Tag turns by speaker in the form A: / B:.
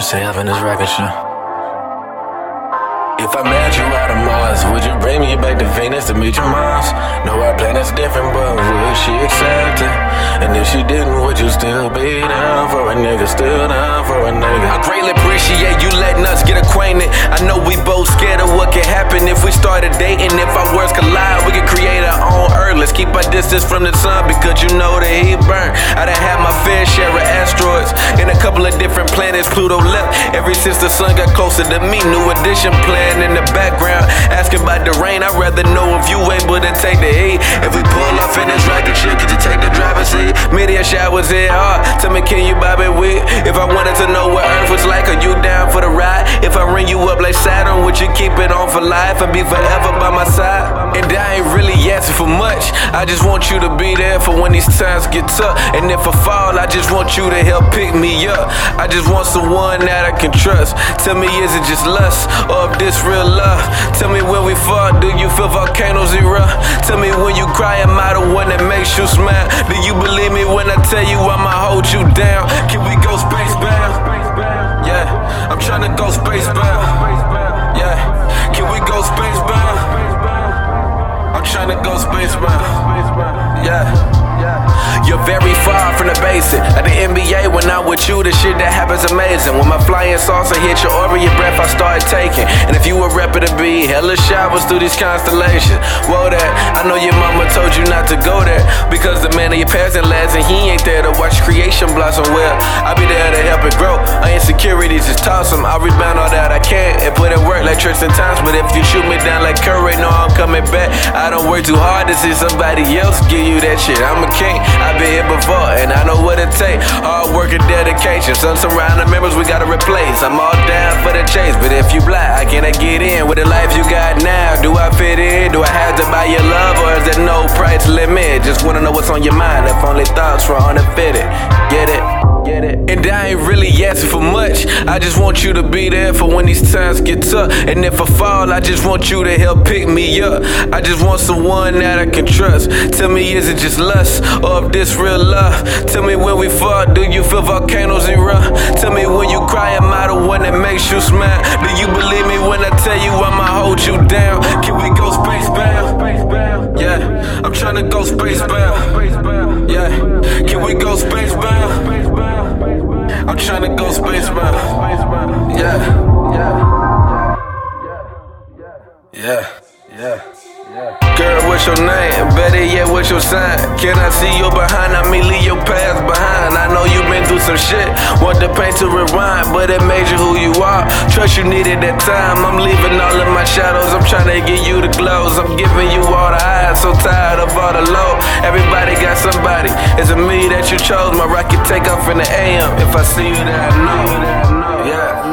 A: say up in this record shit. If I met you out of Mars, would you bring me back to Venus to meet your moms? No, our planet's different, but would she accept it? And if she didn't, would you still be down for a nigga? Still down for a nigga?
B: I greatly appreciate you letting us get acquainted. I know we both scared of what could happen if we started dating. If our worlds collide, we could create our own earth. Let's keep our distance from the sun because you know that he burn. I done had my fair share of asteroids couple of different planets Pluto left. Ever since the sun got closer to me, new addition playing in the background. Asking about the rain, I'd rather know if you able to take the heat. If we pull off in this rocket ship, could you take the driver's seat? Media showers in hard. Tell me, can you bob it with? If I wanted to know what Earth was like, are you down for the ride? If I ring you up like Saturn, would you keep it on for life and be forever by my side? And I ain't really asking for much. I just want you to be there for when these times get tough. And if I fall, I just want you to help pick me up. I just want someone that I can trust. Tell me, is it just lust or if this real love? Tell me when we fall, do you feel volcanoes erupt? Tell me when you cry, am I the one that makes you smile? Do you believe me when I tell you I'ma hold you down? Can we go space bound? I'm tryna go space bound. Yeah, can we go space bound? I'm tryna go space bound. Yeah. You're very far from the basic. At the NBA, when I'm with you, the shit that happens amazing. When my flying saucer hit your aura, your breath, I start taking. And if you a rapper to be, hella showers through these constellations. Whoa, that I know your mama told you not to go there because the of your past and lads, and he ain't there to watch creation blossom. Well, I'll be there to help it grow. Our insecurities just toss them. I'll rebound all that tricks and times. But if you shoot me down like Curry, know I'm coming back. I don't work too hard to see somebody else give you that shit. I'm a king. I've been here before and I know what it takes. Hard work and dedication. Some surrounding members we gotta replace. I'm all down for the chase, but if you black, I can I get in with the life you got now? Do I fit in? Do I have to buy your love or is there no price limit? Just wanna know what's on your mind. If only thoughts were unfitted. Get it? Get it? And I ain't really asking for much. I just want you to be there for when these times get tough. And if I fall, I just want you to help pick me up. I just want someone that I can trust. Tell me, is it just lust or if this real love? Tell me when we fall, do you feel volcanoes erupt? Tell me when you cry, am I the one that makes you smile? Do you believe me when I tell you I'ma hold you down? Can we go space bound? Yeah, I'm trying to go space bound. Yeah, can we go space bound? I'm trying to go space bound. Yeah, yeah, yeah, yeah. Girl, what's your name? Better yet, what's your sign? Can I see you behind? I mean, leave your past behind. I know you've been through some shit. Want the pain to rewind, but it made you who you are. Trust you needed that time. I'm leaving all of my shadows. I'm trying to give you the glows. I'm giving you all the highs. So tired of all the low. Everybody got somebody. Is it me that you chose? My rocket take off in the AM. If I see you there, I know. Yeah.